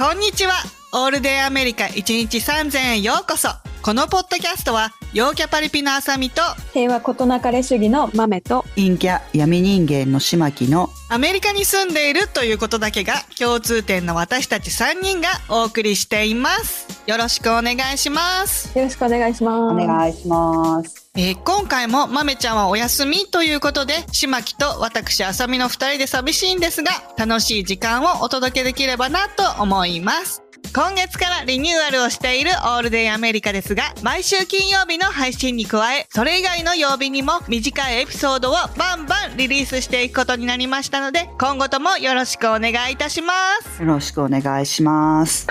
こんにちは。オールデイアメリカ1日3000円へようこそ。このポッドキャストは、陽キャパリピのあさみと、平和ことなかれ主義の豆と陰キャ闇人間の島木のアメリカに住んでいるということだけが共通点の私たち3人がお送りしています。よろしくお願いします。よろしくお願いします。お願いします。えー今回も豆ちゃんはお休みということで、しまきと私あさみの2人で寂しいんですが、楽しい時間をお届けできればなと思います。今月からリニューアルをしているオールデイアメリカですが、毎週金曜日の配信に加え、それ以外の曜日にも短いエピソードをバンバンリリースしていくことになりましたので、今後ともよろしくお願いいたします。よろしくお願いします。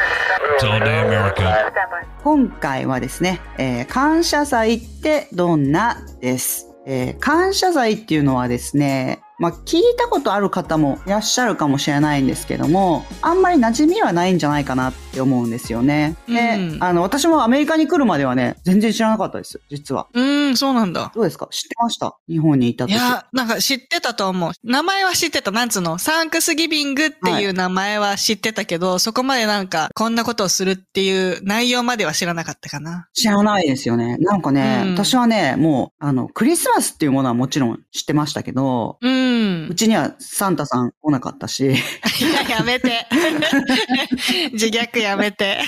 今回はですね、えー感謝祭ってどんなです。えー感謝祭っていうのはですね、まあ、聞いたことある方もいらっしゃるかもしれないんですけども、あんまり馴染みはないんじゃないかなって思うんですよね。で、うんあの、私もアメリカに来るまではね、全然知らなかったです、実は。うーん、そうなんだ。どうですか？知ってました？日本にいた時。いや、なんか知ってたと思う。名前は知ってた。なんつうの？サンクスギビングっていう名前は知ってたけど、そこまでなんか、こんなことをするっていう内容までは知らなかったかな。知らないですよね。なんかね、うん私はね、もう、あの、クリスマスっていうものはもちろん知ってましたけど、うんう。ちにはサンタさん来なかったし、いや、やめて。自虐やめて。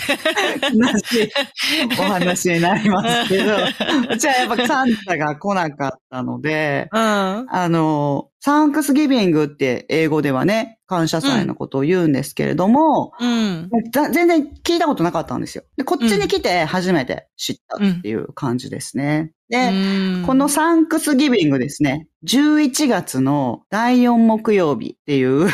同じお話になりますけど、うちはやっぱサンタが来なかったので、うん。あの、サンクスギビングって英語ではね、感謝祭のことを言うんですけれども、うん。ざ全然聞いたことなかったんですよ。で、こっちに来て初めて知ったっていう感じですね。で、うんこのサンクスギビングですね。11月の第4木曜日っていう、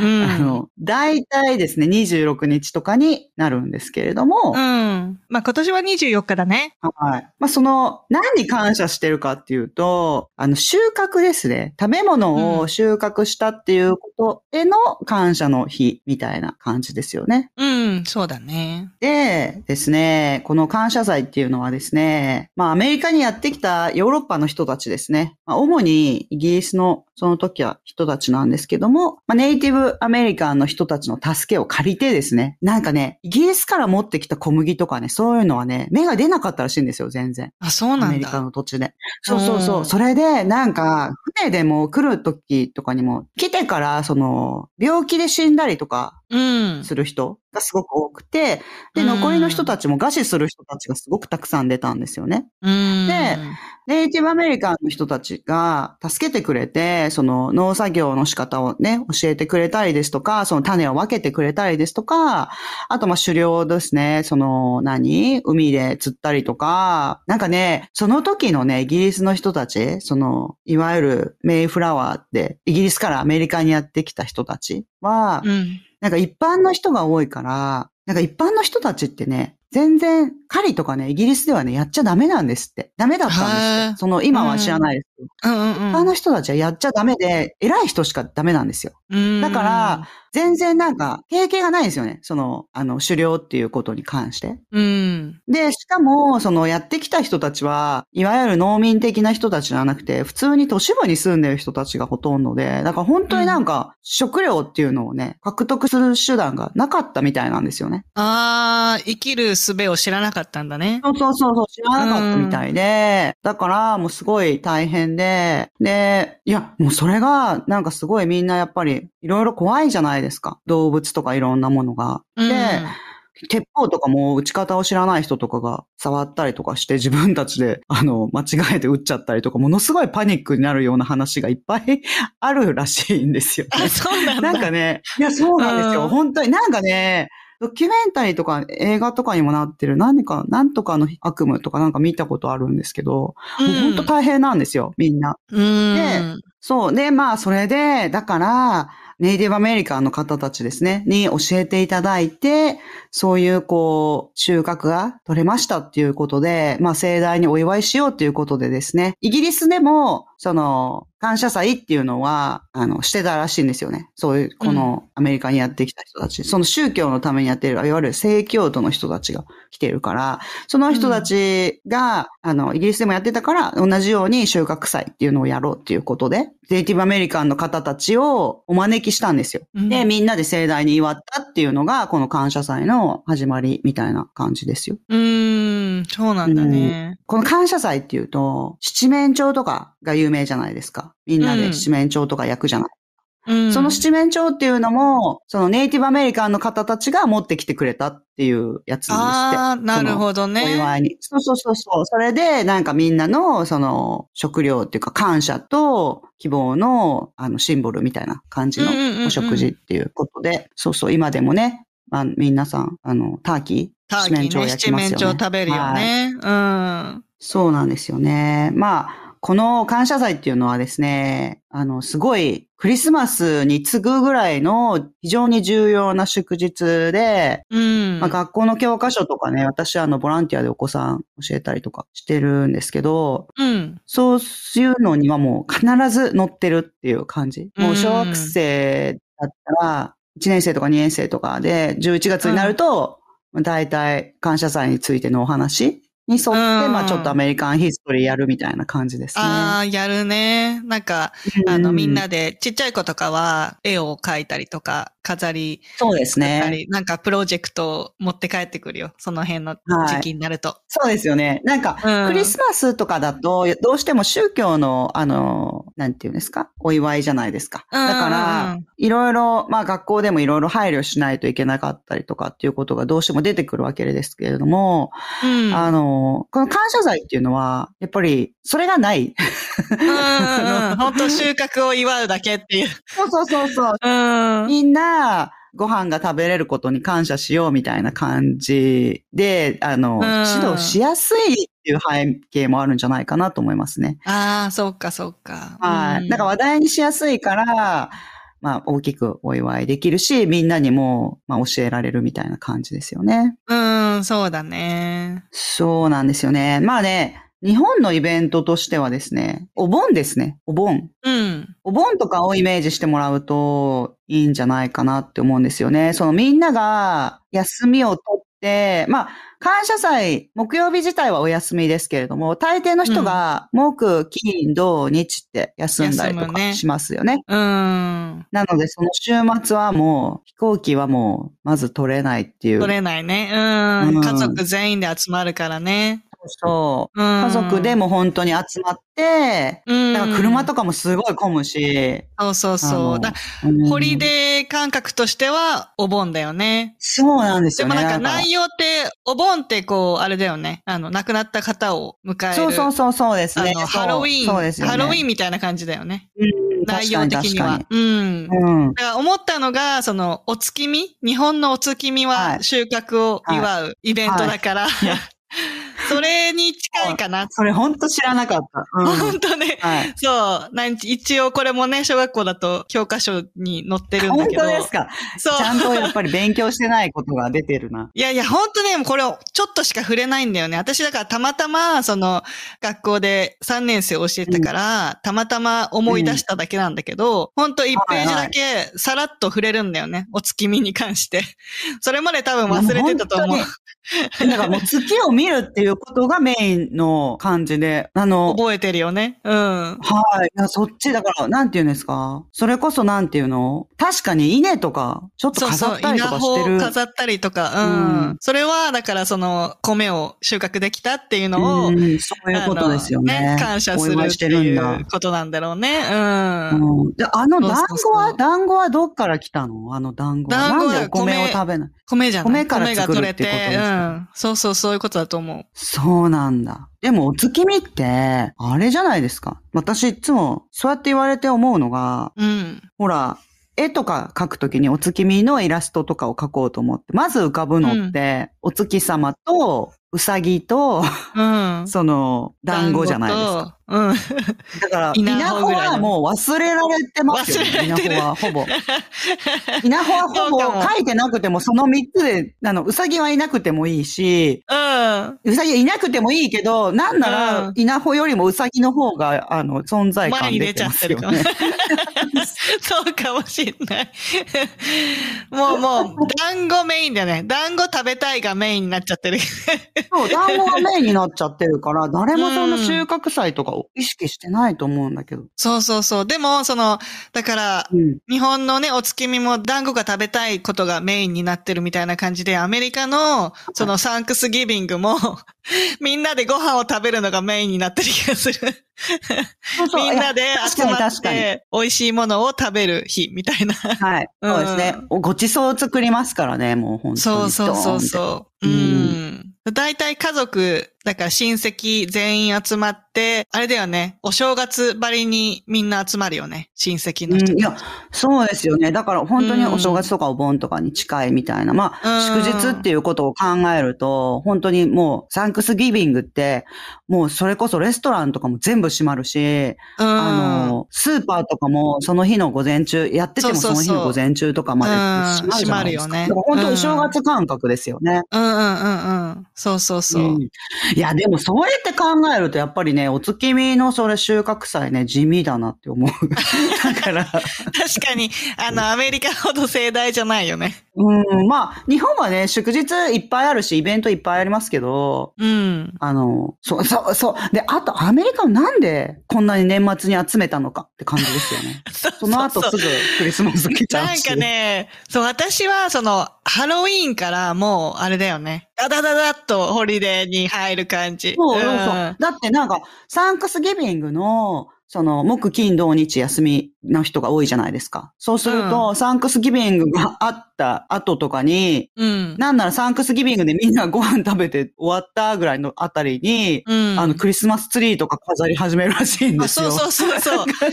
うん、あの、大体ですね、26日とかになるんですけれども、うん。まあ、今年は24日だね。はい。まあ、その、何に感謝してるかっていうと、あの、収穫ですね。食べ物を収穫したっていうことへの感謝の日みたいな感じですよね。うん、そうだね。でですね、この感謝祭っていうのはですね、まあアメリカにやってきたヨーロッパの人たちですね。まあ、主にイギリスのその時は人たちなんですけども、まあ、ネイティブアメリカンの人たちの助けを借りてですね、なんかね、イギリスから持ってきた小麦とかね、そういうのはね、芽が出なかったらしいんですよ、全然。あ、そうなんアメリカだ。の土地で。そうそうそうう。んそれで、なんか、船でも来る時とかにも、来てから、その、病気で死んだりとかうん。する人がすごく多くて、で、うん残りの人たちも餓死する人たちがすごくたくさん出たんですよね。うん。でネイティブアメリカンの人たちが助けてくれて、その農作業の仕方をね、教えてくれたりですとか、その種を分けてくれたりですとか、あとまあ狩猟ですね、その何？海で釣ったりとか、なんかね、その時のね、イギリスの人たち、その、いわゆるメイフラワーって、イギリスからアメリカにやってきた人たちは、うん。なんか一般の人が多いから、なんか一般の人たちってね、全然狩りとかね、イギリスではね、やっちゃダメなんですって。ダメだったんです。その、今は知らないですけど。うんうんうん。一般の人たちはやっちゃダメで、偉い人しかダメなんですよ。うんだから、全然なんか、経験がないんですよね。その、あの、狩猟っていうことに関して。うん。で、しかも、その、やってきた人たちは、いわゆる農民的な人たちじゃなくて、普通に都市部に住んでる人たちがほとんどで、だから本当になんか、食料っていうのをね、獲得する手段がなかったみたいなんですよね。ああ、生きる術を知らなかったんだね。そうそうそうそう、知らなかったみたいで、だからもうすごい大変で、で、いや、もうそれが、なんかすごいみんなやっぱり、いろいろ怖いじゃないですか？動物とかいろんなものが。うんで、鉄砲とかも打ち方を知らない人とかが触ったりとかして自分たちで、あの、間違えて撃っちゃったりとか、ものすごいパニックになるような話がいっぱい あるらしいんですよ、ね。あ、そうなんだ。なんかね、いや、そうなんですよ。うん本当に、なんかね、ドキュメンタリーとか映画とかにもなってる、何か、なんとかの悪夢とかなんか見たことあるんですけど、もう本当大変なんですよ、みんな。うん。でそう。で、まあ、それで、だから、ネイティブアメリカンの方たちですね、に教えていただいて、そういうこう、収穫が取れましたっていうことで、まあ盛大にお祝いしようっていうことでですね、イギリスでも、その、感謝祭っていうのは、あの、してたらしいんですよね。そういう、このアメリカにやってきた人たち。その宗教のためにやってる、いわゆる正教徒の人たちが来てるから、その人たちが、あの、イギリスでもやってたから、同じように収穫祭っていうのをやろうっていうことで、ネイティブアメリカンの方たちをお招きしたんですよ。うんで、みんなで盛大に祝ったっていうのが、この感謝祭の始まりみたいな感じですよ。うーん、そうなんだね。この感謝祭っていうと、七面鳥とかが有名じゃないですか。みんなで七面鳥とか焼くじゃない。うん。その七面鳥っていうのも、そのネイティブアメリカンの方たちが持ってきてくれたっていうやつなんですって。ああ、なるほどおね。祝いに。そうそうそうそう。それで、なんかみんなの、その、食料っていうか感謝と希望の、あの、シンボルみたいな感じのうんうんうんうんお食事っていうことで、そうそう、今でもね、まあ、皆さん、あの、ターキー？ターキーね、七面鳥食べるよはいね。うん。そうなんですよね。まあ、この感謝祭っていうのはですね、あの、すごいクリスマスに次ぐぐらいの非常に重要な祝日で、うん。まあ、学校の教科書とかね、私はあの、ボランティアでお子さん教えたりとかしてるんですけど、うん。そういうのにはもう必ず載ってるっていう感じ。もう小学生だったら、1年生とか2年生とかで、11月になると、大体感謝祭についてのお話に沿って、うんまあちょっとアメリカンヒストリーやるみたいな感じですね。ああ、やるね。なんか、あの、みんなで、ちっちゃい子とかは、絵を描いたりとか、飾りそうですね。なんかプロジェクトを持って帰ってくるよ。その辺の時期になると。そうですよね。なんか、うんクリスマスとかだと、どうしても宗教の、あの、なんていうんですか？お祝いじゃないですか。うんだからん、いろいろ、まあ学校でもいろいろ配慮しないといけなかったりとかっていうことがどうしても出てくるわけですけれども、うん。あの、この感謝祭っていうのは、やっぱり、それがない。うんうんうん。本当収穫を祝うだけっていう。そうそうそうそう。うん。みんな、ご飯が食べれることに感謝しようみたいな感じで、あの、ん指導しやすいっていう背景もあるんじゃないかなと思いますね。ああ、そうか、そうか。はい。うんだから話題にしやすいから、まあ大きくお祝いできるし、みんなにも、まあ教えられるみたいな感じですよね。うん、そうだね。そうなんですよね。まあね、日本のイベントとしてはですね、お盆ですね。お盆。うん。お盆とかをイメージしてもらうといいんじゃないかなって思うんですよね。そのみんなが休みを取って、まあ、感謝祭、木曜日自体はお休みですけれども、大抵の人が木、金、土、日って休んだりとかしますよね。うん。なので、その週末はもう、飛行機はもう、まず取れないっていう。取れないね。うん。うん家族全員で集まるからね。そう。うん。家族でも本当に集まって、うん。だから車とかもすごい混むし、そうそうあそう。のだうんホリデー感覚としてはお盆だよね。そうなんですよね。でもなんか内容って、お盆ってこう、あれだよね。あの、亡くなった方を迎える。そうそうそうそうですね。ハロウィーン、そうですよね。ハロウィーンみたいな感じだよね。うん内容的には確。うん。うん。だから思ったのが、その、お月見日本のお月見ははい収穫を祝うイベントだから、それに近いかな。それ本当知らなかった。うん。本当ね。はい。そう。なん一応これもね、小学校だと教科書に載ってるんだ本けど。当ですか？そう。ちゃんとやっぱり勉強してないことが出てるな。いやいや、本当ね、これをちょっとしか触れないんだよね。私だからたまたま、その、学校で3年生教えてたから、たまたま思い出しただけなんだけど、本当1ページだけさらっと触れるんだよね。お月見に関して。それまで多分忘れてたと思う からもう月を見るっていうことがメインの感じで、あの、覚えてるよね。うん。はい。いや、そっち、だから、なんて言うんですか？それこそなんていうの？確かに稲とか、ちょっとそうそう、飾ったり稲とかしてる。穂を飾ったりとか、うん。うんそれは、だからその、米を収穫できたっていうのを、うん、そういうことですよね。あの感謝するってていうことなんだろうね。うん。うん、であの団そうそうそう子は、団子はどっから来たの？あの団子は。団子はなんでお米を米食べない？米じゃない米からが作る取れて、ってことですうかん。そうそう、そういうことだと思う。そうなんだ。でも、お月見って、あれじゃないですか。私いつも、そうやって言われて思うのが、うん。ほら、絵とか描くときにお月見のイラストとかを描こうと思って、まず浮かぶのって、お月様とうさぎと、うん。その、団子じゃないですか。うん。だから、稲稲穂はもう忘れられてますよね。稲穂はほぼ。稲穂はほぼ書いてなくても、その3つで、あの、うさぎはいなくてもいいし、うん。うさぎいなくてもいいけど、なんなうん、ら稲穂よりもうさぎの方が、あの、存在前に出ちゃ感出てまってるかも。すよね。そうかもしんない。もうもう、団子メインだよね。団子食べたいがメインになっちゃってる。そう、団子がメインになっちゃってるから、誰もその収穫祭とかを意識してないと思うんだけど。そうそうそう。でも、その、だから、うん。日本のね、お月見も団子が食べたいことがメインになってるみたいな感じで、アメリカの、そのサンクスギビングも、みんなでご飯を食べるのがメインになってる気がする。そうそうみんなで集まっ。て、美味しいものを食べる日みたいな。はい。うんそうですね。ごちそう作りますからね、もう本当に。そうそうそうう。そう。ううんん。大体家族、だから親戚全員集まって、あれだよね、お正月ばりにみんな集まるよね、親戚の人うん、いや、そうですよね。だから本当にお正月とかお盆とかに近いみたいな。まあ、うん祝日っていうことを考えると、本当にもう、サンクスギビングって、もうそれこそレストランとかも全部閉まるし、うん。あの、スーパーとかもその日の午前中、やっててもその日の午前中とかまで閉まるじゃないですか。うん閉まるよね本当お正月感覚ですよね。うんうんうんうん。そうそうそう。んいや、でもそうやって考えると、やっぱりね、お月見のそれ収穫祭ね、地味だなって思う。だから、確かに、あの、アメリカほど盛大じゃないよね。うん、まあ、日本はね、祝日いっぱいあるし、イベントいっぱいありますけど、うん。あの、そう、そう、そう。で、あと、アメリカはなんでこんなに年末に集めたのかって感じですよね。そその後すぐクリスマス来ちゃうし。なんかね、そう、私は、その、ハロウィーンからもう、あれだよね。ダダダダっとホリデーに入る感じ。そうそうそう。んだってなんか、サンクスギビングの、その、木、金、土、日休みの人が多いじゃないですか。そうすると、サンクスギビングがあった後とかに、うん。なんならサンクスギビングでみんなご飯食べて終わったぐらいのあたりに、うん。あの、クリスマスツリーとか飾り始めるらしいんであすよ。そうそうそうそう。さ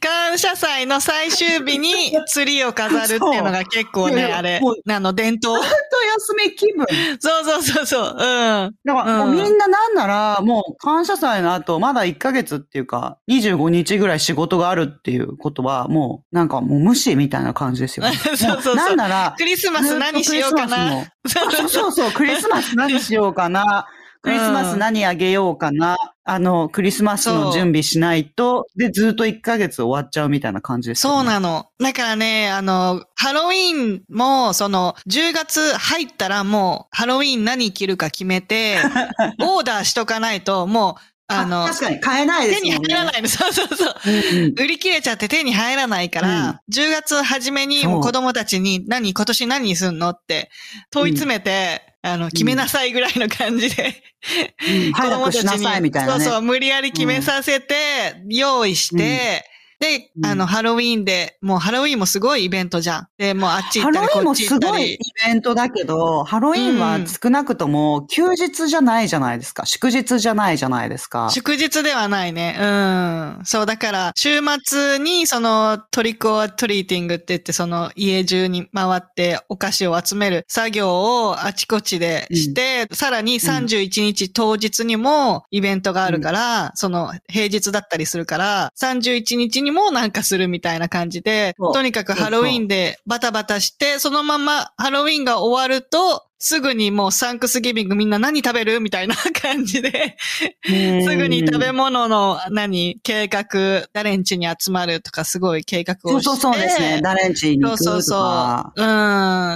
感謝祭の最終日にツリーを飾るっていうのが結構ね、あれあの、伝統。本当休み気分。そうそうそうそう。うん。だから、もううんみんななんなら、もう感謝祭の後、まだ1ヶ月っていうか、25日ぐらい仕事があるっていうことは、もう、なんかもう無視みたいな感じですよね。そうそうそうもなんなら、クリスマス何しようかな。そうそうそう、クリスマス何しようかな。クリスマス何あげようかな。あの、クリスマスの準備しないと、で、ずっと1ヶ月終わっちゃうみたいな感じですよね。そうなの。だからね、あの、ハロウィーンも、その、10月入ったらもう、ハロウィーン何着るか決めて、オーダーしとかないと、もう、あの、確かに買えないで手にすもんね。入らないの。そうそうそう。うんうん売り切れちゃって手に入らないから、10月初めに子供たちに何、今年何にすんのって問い詰めて、あの、決めなさいぐらいの感じで、うん 子供たちになさいみたいなね。そうそう、無理やり決めさせて、用意して、で、うんあの、ハロウィーンで、もうハロウィーンもすごいイベントじゃん。で、もうあっち行ハったり、ロウィンもすごいイり。ベントだけど、ハロウィンは少なくとも休日じゃないじゃないですか。祝日じゃないじゃないですか。祝日ではないね。うん。そう、だから、週末に、その、トリックオアトリーティングって言って、その、家中に回ってお菓子を集める作業をあちこちでして、さらに31日当日にもイベントがあるから、その、平日だったりするから、31日にもなんかするみたいな感じでとにかくハロウィンでバタバタして、そのままハロウィンが終わると、すぐにもうサンクスギビングみんな何食べるみたいな感じで、すすぐに食べ物の何、計画、誰ん家に集まるとかすごい計画をして。そうそうそうですね。誰んちに行くとそうそうそか。う。う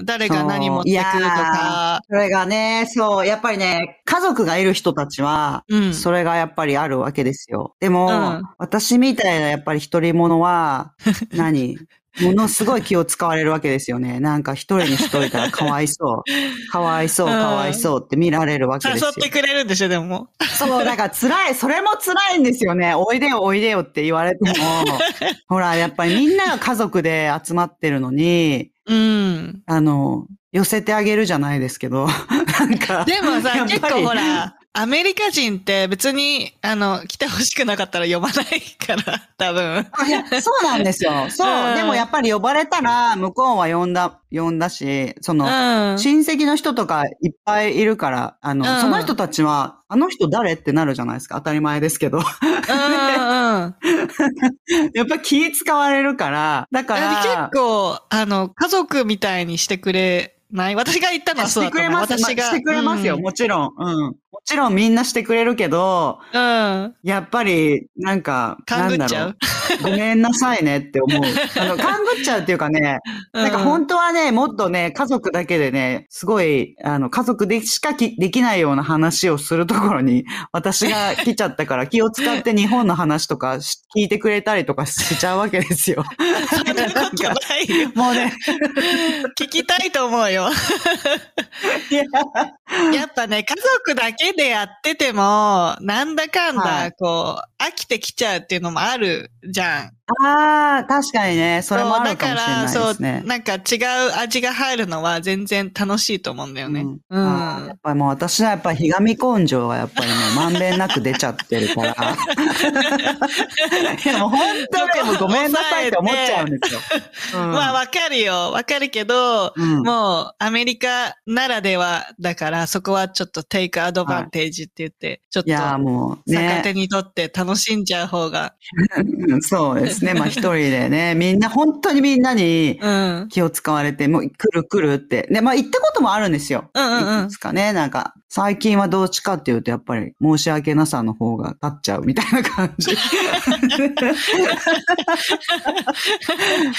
ん。誰が何持ってくるとか。それがね、そう、やっぱりね、家族がいる人たちは、うん。それがやっぱりあるわけですよ。でも、うん私みたいなやっぱり一人者は、何？ものすごい気を使われるわけですよね。なんか一人にしといたらかわいそう。かわいそう、うんかわいそうって見られるわけですよ。誘ってくれるんでしょ、でも。そう、だから辛い、それも辛いんですよね。おいでよ、おいでよって言われても、ほら、やっぱりみんなが家族で集まってるのに、うん。あの、寄せてあげるじゃないですけど、なんか。でもさ結構ほら、アメリカ人って別に、あの、来てほしくなかったら呼ばないから、多分。いや、そうなんですよ。そうう。んでもやっぱり呼ばれたら、向こうは呼んだ、呼んだし、その、うん。親戚の人とかいっぱいいるから、あの、うんその人たちは、あの人誰ってなるじゃないですか。当たり前ですけど。やっぱ気使われるから、だか結ら、構、あの、家族みたいにしてくれない？私が言ったのはそうだと思う。くれます。私が。してくれますよ。うんもちろん。うん。もちろんみんなしてくれるけど、うん。やっぱり、なんか、勘ぐっちゃうなんだろう。ごめんなさいねって思う。あの、勘ぐっちゃうっていうかね、なんか本当はね、もっとね、家族だけでね、すごい、あの、家族でしかきできないような話をするところに、私が来ちゃったから 気を使って日本の話とかし聞いてくれたりとかしちゃうわけですよ。そんなことないよ。もうね、聞きたいと思うよ。やっぱね、家族だけでやってても、なんだかんだ、はい。こう、飽きてきちゃうっていうのもあるじゃん。ああ、確かにね、それもあるかもしれないですそう、ね。なんか違う味が入るのは全然楽しいと思うんだよね。ううんん。あーやっぱりもう私はやっぱりひがみ根性がやっぱりね、まんべんなく出ちゃってるから。いやもう本当にもうごめんなさいって思っちゃうんですよ。うんまあわかるよ。わかるけど、うんもうアメリカならではだから、そこはちょっとテイクアドバンテージって言って、ちょっと逆手ね、にとって楽しんじゃう方が。うんそうですね。まあ一人でね、みんな、本当にみんなにうん。気を使われて、もう来る来るって。で、まあ行ったこともあるんですよ。うんうんうんいくつかね、なんか、最近はどっちかっていうと、やっぱり申し訳なさの方が立っちゃうみたいな感じ。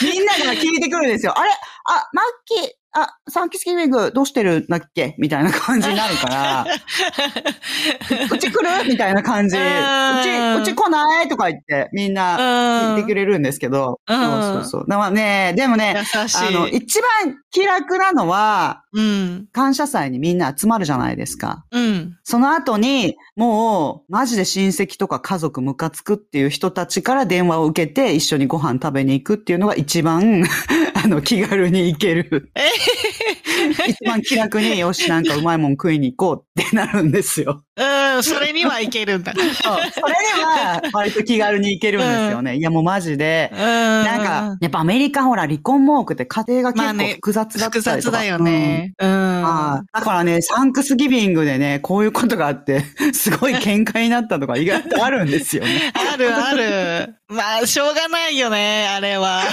みんなが聞いてくるんですよ。あれあ、マッキー、あ、サンキスギビングどうしてるんだっけ？みたいな感じになるから、うち来る？みたいな感じ。ううんち、うち来ない？とか言って、みんな聞いてくれるんですけど。うんそうそうそう。だからね、でもね。あの、一番気楽なのは、うん。感謝祭にみんな集まるじゃないですか。うん。その後に、もう、マジで親戚とか家族ムカつくっていう人たちから電話を受けて、一緒にご飯食べに行くっていうのが一番、あの、気軽に行ける。え 一番気楽に、よし、なんかうまいもん食いに行こうってなるんですよ。うん、それにはいけるんだ。そう。それでは、割と気軽に行けるんですよね。いや、もうマジでう。ん。なんか、やっぱアメリカほら、離婚も多くて家庭が結構複雑だったりとか。複雑だよね。うん。はいだからね、サンクスギビングでね、こういうことがあって、すごい喧嘩になったとか意外とあるんですよね。あるある。まあ、しょうがないよね、あれは。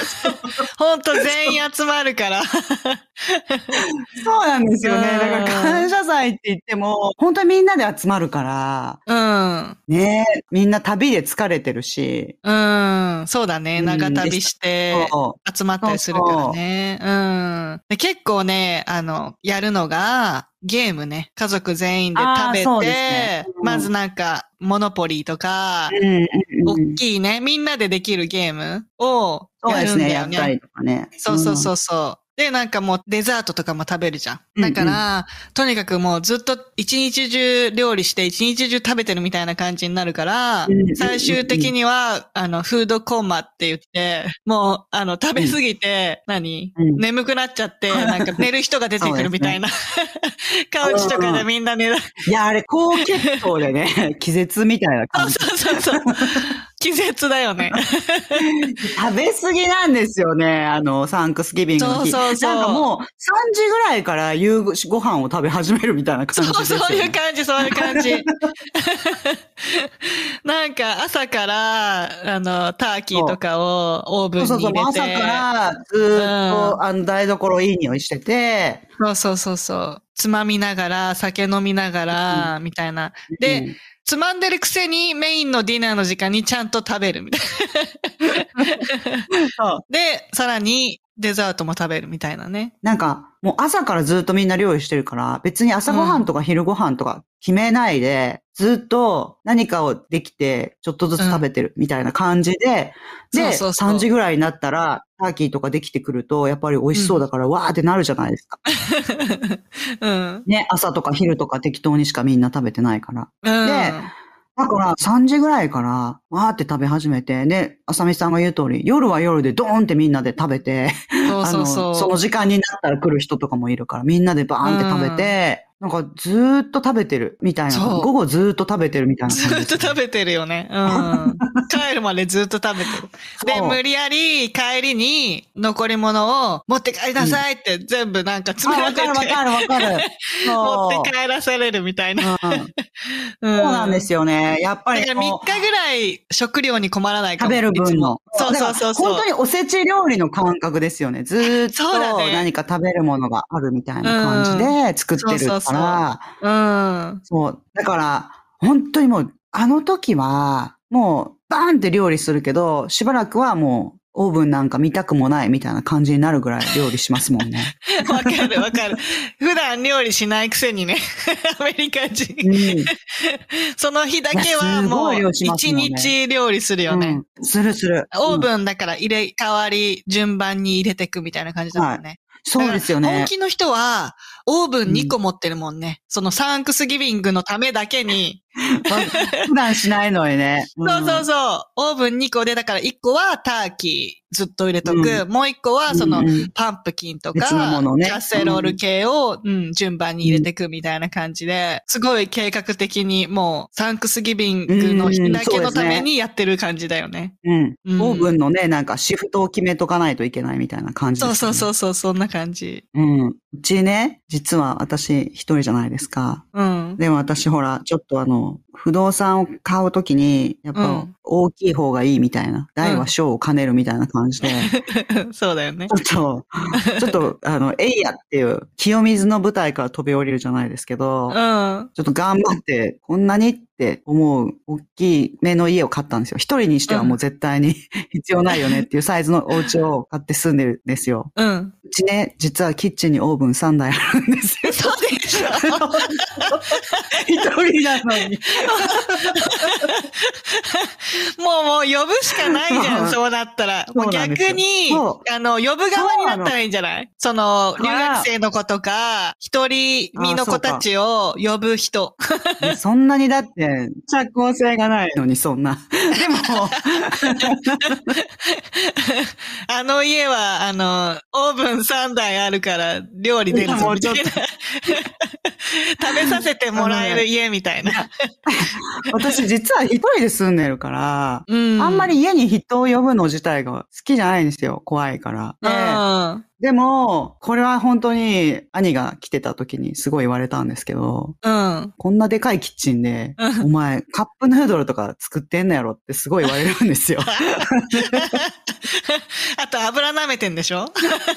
ほんと全員集まるから。そうなんですよね。うんだから感謝祭って言っても、本当にみんなで集まるから、うん。ね、みんな旅で疲れてるし、うん。そうだね。うん長旅してそ集まったりするからね。うん。で結構ね、あの、やるのが、ゲームね。家族全員で食べてね、うんまずなんか、モノポリーとかう、うんうんうん大きいね、みんなでできるゲームをやそうですね、るんだよね。やったりとかね。そうそうそうそう。で、なんかもうデザートとかも食べるじゃん。うんうんだから、とにかくもうずっと一日中料理して一日中食べてるみたいな感じになるからうんうんうん、最終的には、あの、フードコンマって言って、もう、あの、食べ過ぎて、何？うん眠くなっちゃって、なんか寝る人が出てくるみたいな。カウチとかでみんな寝る。いや、あれ、高血糖でね、気絶みたいな感じ。そ うそ うそう。気絶だよね。食べ過ぎなんですよね、あの、サンクスギビングの日。そうそうそうなんかもう、3時ぐらいから夕ご飯を食べ始めるみたいな感じそう。そういう感じ、そういう感じ。なんか朝から、あの、ターキーとかをオーブンそうそうそう、に入れて。朝からずーっと、うんあの、台所いい匂いしてて、そうそうそうそう。つまみながら、酒飲みながら、みたいな。で、うんつまんでるくせにメインのディナーの時間にちゃんと食べるみたいな。で、さらにデザートも食べるみたいなね。なんか、もう朝からずっとみんな料理してるから、別に朝ごはんとか昼ごはんとか決めないで、ずっと何かをできて、ちょっとずつ食べてるみたいな感じで、そうで、そうそう3時ぐらいになったら、ターキーとかできてくると、やっぱり美味しそうだから、わーってなるじゃないですか。うん。ね、朝とか昼とか適当にしかみんな食べてないから。うん。でだから、3時ぐらいから、わーって食べ始めて、で、あさみさんが言う通り、夜は夜でドーンってみんなで食べて、そうそうそう。その時間になったら来る人とかもいるから、みんなでバーンって食べて、なんかずーっと食べてるみたいな。午後ずーっと食べてるみたいなず感じですっと食べてるよね。うん。帰るまでずっと食べてる。で、無理やり帰りに残り物を持って帰りなさいって全部なんか詰めあ、られて、わかるわかるわかる。持って帰らされるみたいな。うんうんそうなんですよね。やっぱだから3りこう日ぐらい食料に困らないかも。食べる分の。そうそうそう本当におせち料理の感覚ですよね。ずーっと何か食べるものがあるみたいな感じで作ってるそうそうから、うん。そう。だから、本当にもう、あの時は、もう、バーンって料理するけど、しばらくはもう、オーブンなんか見たくもないみたいな感じになるぐらい料理しますもんね。わかるわかる。普段料理しないくせにね。アメリカ人。うん。その日だけはもう一日料理するよね。うんするする。オーうんブンだから入れ替わり順番に入れていくみたいな感じだもんね。そうですよね本。気の人は、オーブン2個持ってるもんね。そのサンクスギビングのためだけに。普段しないのにね。そうそうそう。オーブン2個で、だから1個はターキーずっと入れとく。うもう1個はそのパンプキンとか、のねキャッセロール系を、うん、順番に入れていくみたいな感じで、すごい計画的にもうサンクスギビングの日だけのためにやってる感じだよね。うん。うんオーブンのね、なんかシフトを決めとかないといけないみたいな感じです、そうね。そうそうそう、そんな感じ。うん。うちね、実は私一人じゃないですか。うん。でも私ほら、ちょっとあの、不動産を買うときに、やっぱうん大きい方がいいみたいな、大は小を兼ねるみたいな感じで、そうだよね。ちょっと、ちょっと、あの、エイヤっていう、清水の舞台から飛び降りるじゃないですけど、うん。ちょっと頑張って、こんなにって思う、大きい目の家を買ったんですよ。一人にしてはもう絶対に 必要ないよねっていうサイズのお家を買って住んでるんですよ。うん。うちね、実はキッチンにオーブン3台あるんですよ。そうで一人なのに。もうもう呼ぶしかないじゃ、うんんそうなったら。もう逆にそ、あの、呼ぶ側になったらいいんじゃない？その、留学生の子とか、一人身の子たちを呼ぶ人。そんなにだって、社交性がないのに、そんな。でも、あの家は、あの、オーブン3台あるから料理出るもうちょっと。食べさせてもらえる家みたいな。私実は一人で住んでるから、うん。あんまり家に人を呼ぶの自体が好きじゃないんですよ。怖いから。でも、これは本当に兄が来てた時にすごい言われたんですけど、うん。こんなでかいキッチンで、うんお前、カップヌードルとか作ってんのやろってすごい言われるんですよ。あと油舐めてんでしょ？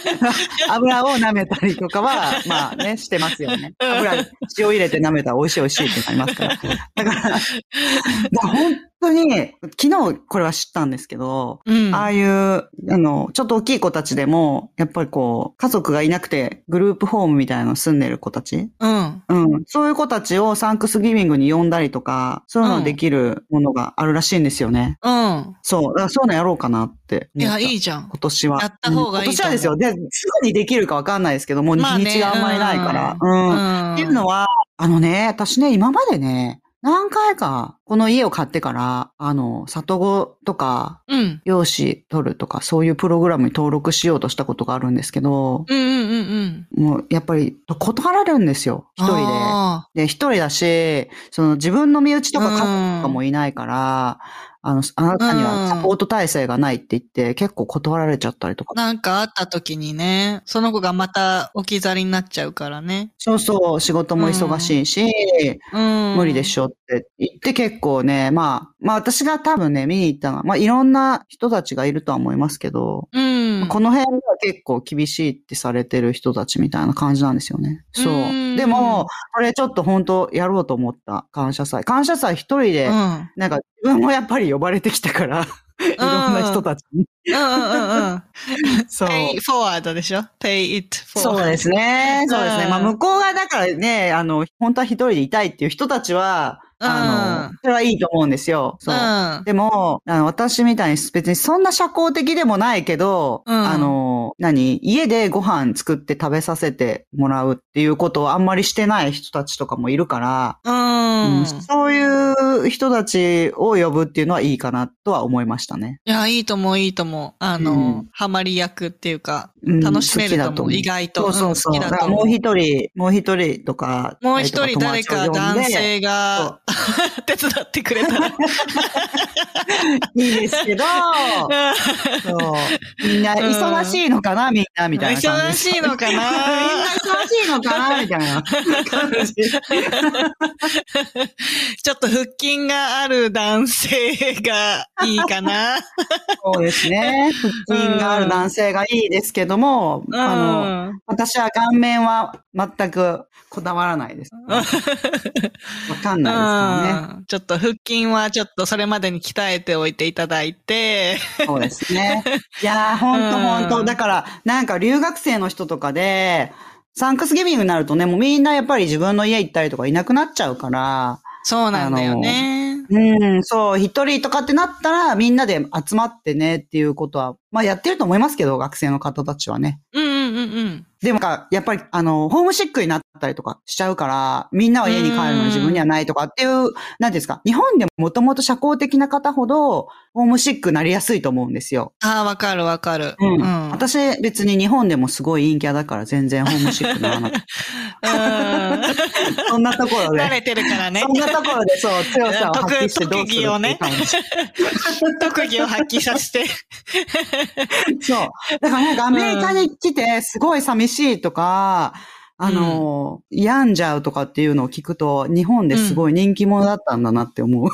油を舐めたりとかは、まあね、してますよね。油、塩入れて舐めたら美味しい美味しいってなりますから。だから、だから本当に、昨日これは知ったんですけど、うん。ああいう、あの、ちょっと大きい子たちでも、やっぱりこう、家族がいなくて、グループホームみたいなの住んでる子たち？うん。うん。そういう子たちをサンクスギビングに呼んだりとか、そういうのできるものがあるらしいんですよね。うん。そう。だからそういうのやろうかなっていや。いいじゃん。今年は。やった方がいいうん今年はですよ。で、すぐにできるかわかんないですけど、もう日まあねにちがあんまりないから。ううん。ん。っていうのは、あのね、私ね、今までね、何回か、この家を買ってから、あの、里子とか、うん。用紙取るとか、そういうプログラムに登録しようとしたことがあるんですけど、うんうんうんうん。もう、やっぱり、断られるんですよ。一人で。あで、一人だし、その自分の身内とか家族とかもいないから、あの、あなたにはサポート体制がないって言って、結構断られちゃったりとかー。なんかあった時にね、その子がまた置き去りになっちゃうからね。そうそう、仕事も忙しいし、うん。無理でしょって言って結構ね、まあ、まあ私が多分ね、見に行ったのは、まあいろんな人たちがいるとは思いますけど、うん。この辺は結構厳しいってされてる人たちみたいな感じなんですよね。そううんう。でも、これちょっと本当やろうと思った感謝祭。感謝祭一人で、うん。なんか自分もやっぱり呼ばれてきたから、いろんな人たちに。うんうんうんうん。そう。pay forward でしょ ?pay it forward. そうですね。そうですね。まあ、向こうがだからね、あの、本当は一人でいたいっていう人たちは、あうんの、それはいいと思うんですよ。そう。うん。でも、あの私みたいに別にそんな社交的でもないけど、うんあの、何家でご飯作って食べさせてもらうっていうことをあんまりしてない人たちとかもいるから、うん。うんそういう人たちを呼ぶっていうのはいいかなとは思いましたね。いや、いいと思う、いいと思う。あの、うんハマり役っていうか、うん楽しめると思意外と。そうそうそう。もう。一人、もう一人とか。もう一人誰か男性が。が 手伝ってくれたら。いいですけど、そう。みんな忙しいのかな、みんな、みたいな感忙じ。しいのかみんなな忙しいのかなみたいな感じ。ちょっと腹筋がある男性がいいかな。そうですね。腹筋がある男性がいいですけども、あの、の、私は顔面は全くこだわらないです、わかんないですからね。うんちょっと腹筋はちょっとそれまでに鍛えておいていただいて、そうですね。いやー、ほんとほんと。だから、なんか留学生の人とかで、サンクスギビングになるとね、もうみんなやっぱり自分の家行ったりとかいなくなっちゃうから、そうなんだよね。うん、そう、一人とかってなったら、みんなで集まってねっていうことは、まあやってると思いますけど、学生の方たちはね。うんうんうんうん。でもか、やっぱり、あの、ホームシックになったりとかしちゃうから、みんなは家に帰るのに自分にはないとかっていう、なんですか、日本でもともと社交的な方ほど、ホームシックになりやすいと思うんですよ。ああ、わかるわかる。うん。うん。私、別に日本でもすごい陰キャだから全然ホームシックにならなくて。うんそんなところで。慣れてるからねそ。んなところで、そう、強さを発揮してどうする特技をねっていう感じ特技を発揮させて。そう。だからなんかアメリカに来てすごい寂しいとか、あの、病んじゃうとかっていうのを聞くと、日本ですごい人気者だったんだなって思う。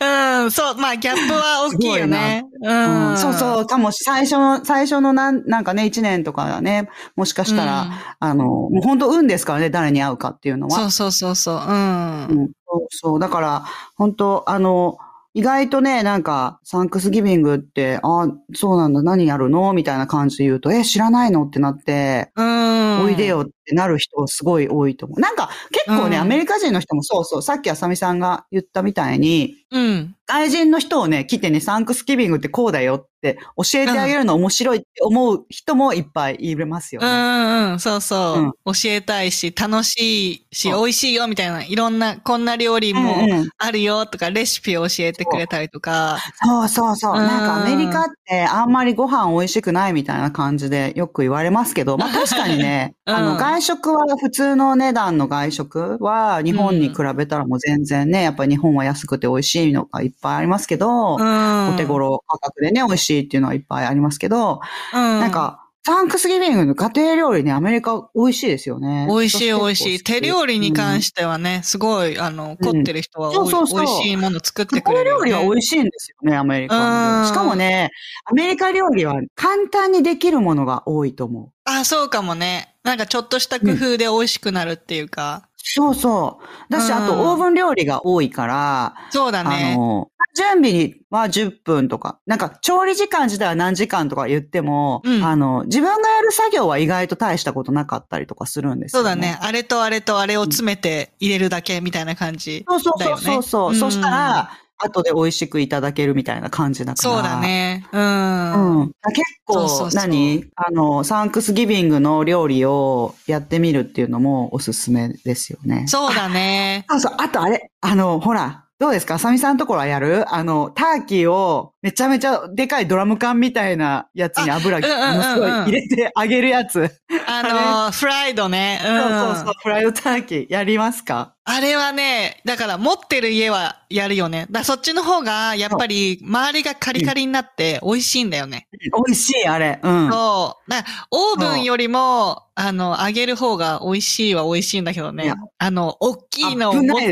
うん、そう、まあ、ギャップは大きいよね。うん。そうそう、かもし、最初の、最初のなん、なんかね、一年とかね、もしかしたら、うんあの、もう本当運ですからね、誰に会うかっていうのは。そうそうそうそう。うん。うん、そうそう。だから、本当あの、意外とね、なんか、サンクスギビングって、あそうなんだ、何やるの？みたいな感じで言うと、え、知らないの？ってなって、うん。おいでよってなる人すごい多いと思う。なんか、結構ね、うんアメリカ人の人もそうそう、さっきあさみさんが言ったみたいに、うん。外人の人をね、来てね、サンクスギビングってこうだよって教えてあげるの面白いって思う人もいっぱいいますようね。んうん、そうそう、教えたいし、楽しいし、美味しいよみたいな、いろんな、こんな料理うんもうんあるよとか、レシピを教えてくれたりとか。そうそうそう。うんなんかアメリカってあんまりご飯美味しくないみたいな感じでよく言われますけど、まあ確かにね、うんあの外食は普通の値段の外食は日本に比べたらもう全然ね、やっぱり日本は安くて美味しいのがいっぱいありますけど、うん。お手頃価格でね、美味しいっていうのはいっぱいありますけど、うん。なんか、サンクスギビングの家庭料理ね、アメリカ美味しいですよね。美味しい美味しい。手料理に関してはね、すごい、あの、凝ってる人はおいそうそうそう美味しいもの作って家庭くれるよ、ね。料理は美味しいんですよね、アメリカ。しかもね、アメリカ料理は簡単にできるものが多いと思う。あ、そうかもね。なんかちょっとした工夫で美味しくなるっていうか。そうそう。だし、うんあとオーブン料理が多いから、そうだあね。の、準備は10分とか、なんか調理時間自体は何時間とか言っても、うんあの、自分がやる作業は意外と大したことなかったりとかするんですよ、そうだね。。あれとあれとあれを詰めて入れるだけみたいな感じ。そうそうそうそうそう。だよねそしたら、後で美味しくいただけるみたいな感じだから。そうだ。ね。うん。うん。結構、そうそうそう何？あの、サンクスギビングの料理をやってみるっていうのもおすすめですよね。そうだね。そうそう。あとあれ、あの、ほら、どうですか？あさみさんのところはやる？あの、ターキーをめちゃめちゃでかいドラム缶みたいなやつに油、ものすごい入れてあげるやつ。あの、フライドね。うん。そうそうそう、フライドターキーやりますか？あれはね、だから持ってる家はやるよね。だそっちの方が、やっぱり周りがカリカリになって美味しいんだよね。美味しい、あれ。うん。そう。だオーブンよりも、あの、揚げる方が美味しいは美味しいんだけどね。あの、大きいのを持って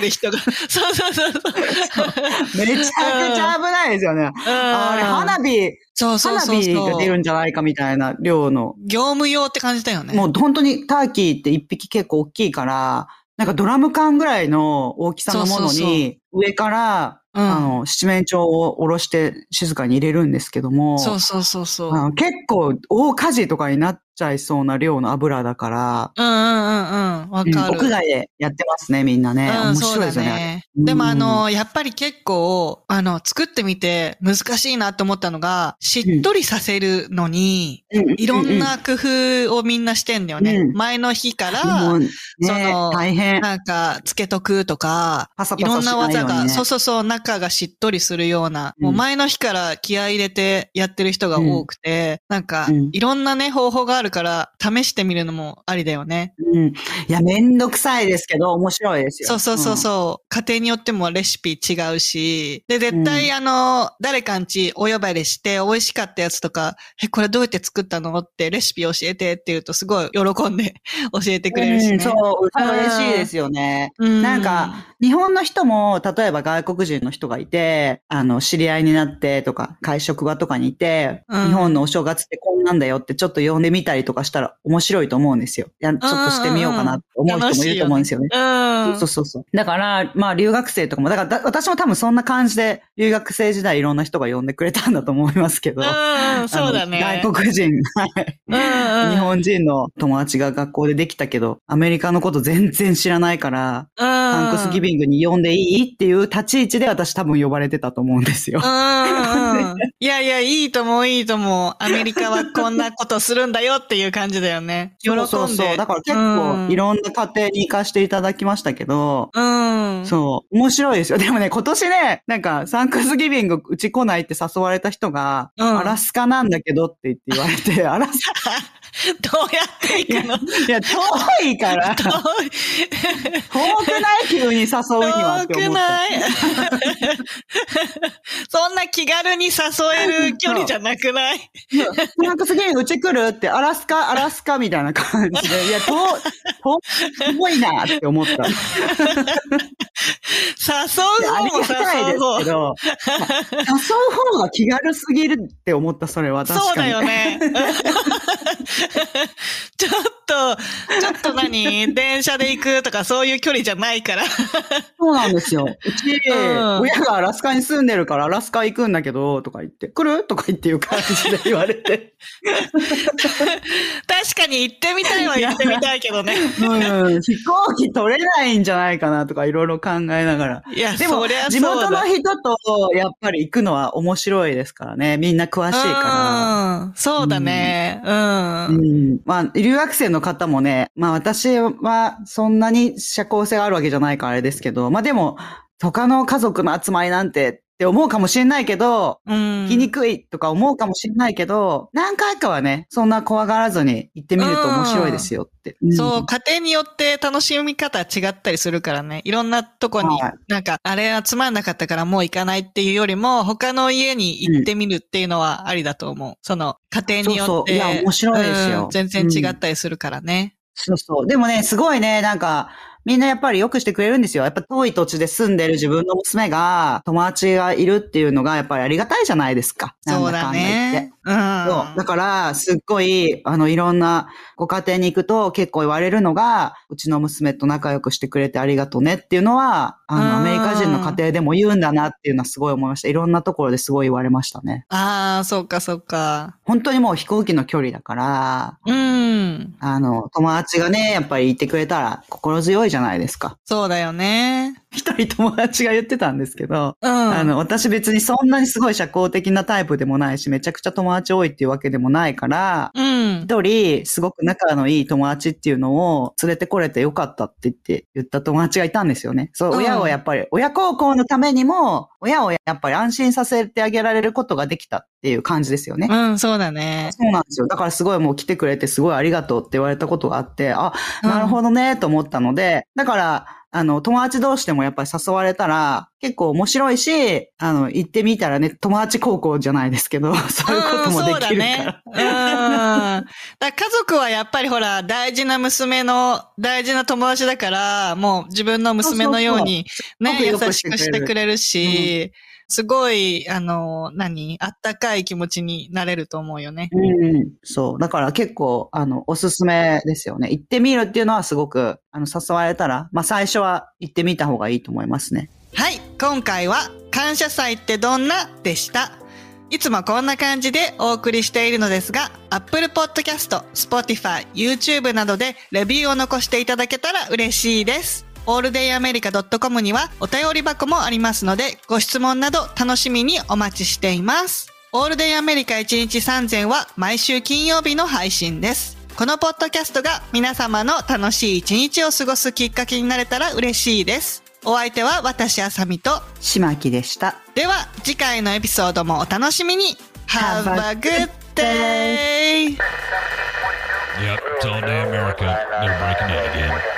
る人が。そうそうそうそう。めちゃくちゃ危ないですよね。あれ、花火、そうそうそう花火が出る。んじゃないかみたいな量の。業務用って感じだよね。もう本当にターキーって一匹結構大きいから、なんかドラム缶ぐらいの大きさのものに、上から、うんあの、七面鳥を下ろして静かに入れるんですけども、そうそうそうそう。結構大火事とかになっちゃいそうな量の油だから、うんうんうんうん。わうんかる。屋外でやってますね、みんなね。うん、面そうだ白いですよね。ね。うんでもあの、やっぱり結構、あの、作ってみて難しいなと思ったのが、しっとりさせるのに、うんいろんな工夫をみんなしてんだよね。うん前の日かうん、らねその大変。なんか、つけとくとか、パサパサしいろんな技が。そうそうそう、中がしっとりするような、うんもう前の日から気合い入れてやってる人が多くて、なんかうん、いろんなね、方法があるから、試してみるのもありだよね。うん。いや、めんどくさいですけど、面白いですよ。そうそうそうそう。家庭によってもレシピ違うし、で、絶対、あの、誰かんちお呼ばれして美味しかったやつとか、え、これどうやって作ったの？ってレシピ教えてって言うとすごい喜んで 教えてくれるしね。うん、そう、嬉しいですよね。うんなんか、日本の人も、例えば外国人の人がいて、あの、知り合いになってとか、会食場とかにいて、うん日本のお正月ってこんなんだよってちょっと呼んでみたりとかしたら面白いと思うんですよ。いや、ちょっとしてみようかなって思う人もいると思うんですよね。うん。そうそうそう。だから、まあ留学生とかも、だからだ私も多分そんな感じで留学生時代いろんな人が呼んでくれたんだと思いますけど。うん、そうだね。外国人、日本人の友達が学校でできたけど、アメリカのこと全然知らないから、サンクスギビングに呼んでいいっていう立ち位置で私多分呼ばれてたと思うんですよ。いやいや、いいともいいとも。アメリカはこんなことするんだよっていう感じだよね。喜んで。そうそう。だから結構いろんな家庭に行かしていただきましたけど、うん。うん。そう。面白いですよ。でもね、今年ね、なんか、サンクスギビングうち来ないって誘われた人が、うんアラスカなんだけどって言って言われて、アラス どうやって行くの？カ、いや、遠いから、遠 遠い。くない急に誘うにはって思った。遠くない そんな気軽に誘える距離じゃなくない？サンクスギビングうち来るって、アラスカ、アラスカみたいな感じで、いや、遠、遠、遠いなって思った。い誘う方も誘う方誘う方が気軽すぎるって思った、それは確かに。そうだよね。ちょっと、ちょっと何？電車で行くとかそういう距離じゃないから。そうなんですよ。うち、うん親がアラスカに住んでるからアラスカ行くんだけど、とか言って、来る？とか言っていう感じで言われて。確かに行ってみたいは行ってみたいけどね。うん、飛行機取れないんじゃないかなとかいろいろ考えながら。いや、でも地元の人とやっぱり行くのは面白いですからね。みんな詳しいかうん。そうだね。うん。ら。うん。まあ、留学生の方もね、まあ私はそんなに社交性があるわけじゃないからあれですけど、まあでも、他の家族の集まりなんてって思うかもしれないけど、うん。行きにくいとか思うかもしれないけど、何回かはね、そんな怖がらずに行ってみると面白いですよって。そう、ん家庭によって楽しみ方違ったりするからね。いろんなとこにはい、なんか、あれはつまんなかったからもう行かないっていうよりも、他の家に行ってみるっていうのはありだと思う。その、家庭によって。そうそういや面白いですようん全然違ったりするからね。そうそう。でもね、すごいね、なんか、みんなやっぱり良くしてくれるんですよ。やっぱ遠い土地で住んでる自分の娘が友達がいるっていうのがやっぱりありがたいじゃないですか。そうだね。うん。そう。だから、すっごい、あの、いろんなご家庭に行くと結構言われるのが、うちの娘と仲良くしてくれてありがとうねっていうのは、あうんの、アメリカ人の家庭でも言うんだなっていうのはすごい思いました。いろんなところですごい言われましたね。ああ、そうか、そうか。本当にもう飛行機の距離だから、うん。あの、友達がね、やっぱりいてくれたら心強いじゃじゃないですか。そうだよね。一人友達が言ってたんですけど、うん。あの、私別にそんなにすごい社交的なタイプでもないし、めちゃくちゃ友達多いっていうわけでもないから、うん。一人、すごく仲のいい友達っていうのを連れてこれてよかったって言って、言った友達がいたんですよね。そう、うん親をやっぱり、親孝行のためにも、親をやっぱり安心させてあげられることができたっていう感じですよね。うん、そうだね。そうなんですよ。だからすごいもう来てくれてすごいありがとうって言われたことがあって、あ、うんなるほどね、と思ったので、だから、あの、友達同士でもやっぱり誘われたら、結構面白いし、あの、行ってみたらね、友達高校じゃないですけど、そういうこともできるから。うん、そうだね。うん。だ家族はやっぱりほら、大事な娘の、大事な友達だから、もう自分の娘のようにね、そうそうそう優しくしてくれるし、すごい、あの、何？あったかい気持ちになれると思うよね。うん、そう。だから結構、あの、おすすめですよね。行ってみるっていうのはすごく、あの、誘われたら、まあ最初は行ってみた方がいいと思いますね。はい、今回は感謝祭ってどんなでした？いつもこんな感じでお送りしているのですが、Apple Podcast、Spotify、YouTube などでレビューを残していただけたら嬉しいです。alldayamerica.com にはお便り箱もありますので、ご質問など楽しみにお待ちしています。オールデイアメリカ1日3000は毎週金曜日の配信です。このポッドキャストが皆様の楽しい一日を過ごすきっかけになれたら嬉しいです。お相手は私あさみと、島木でした。では次回のエピソードもお楽しみに Have a good day! Yep, it's all day America? They're breaking it again.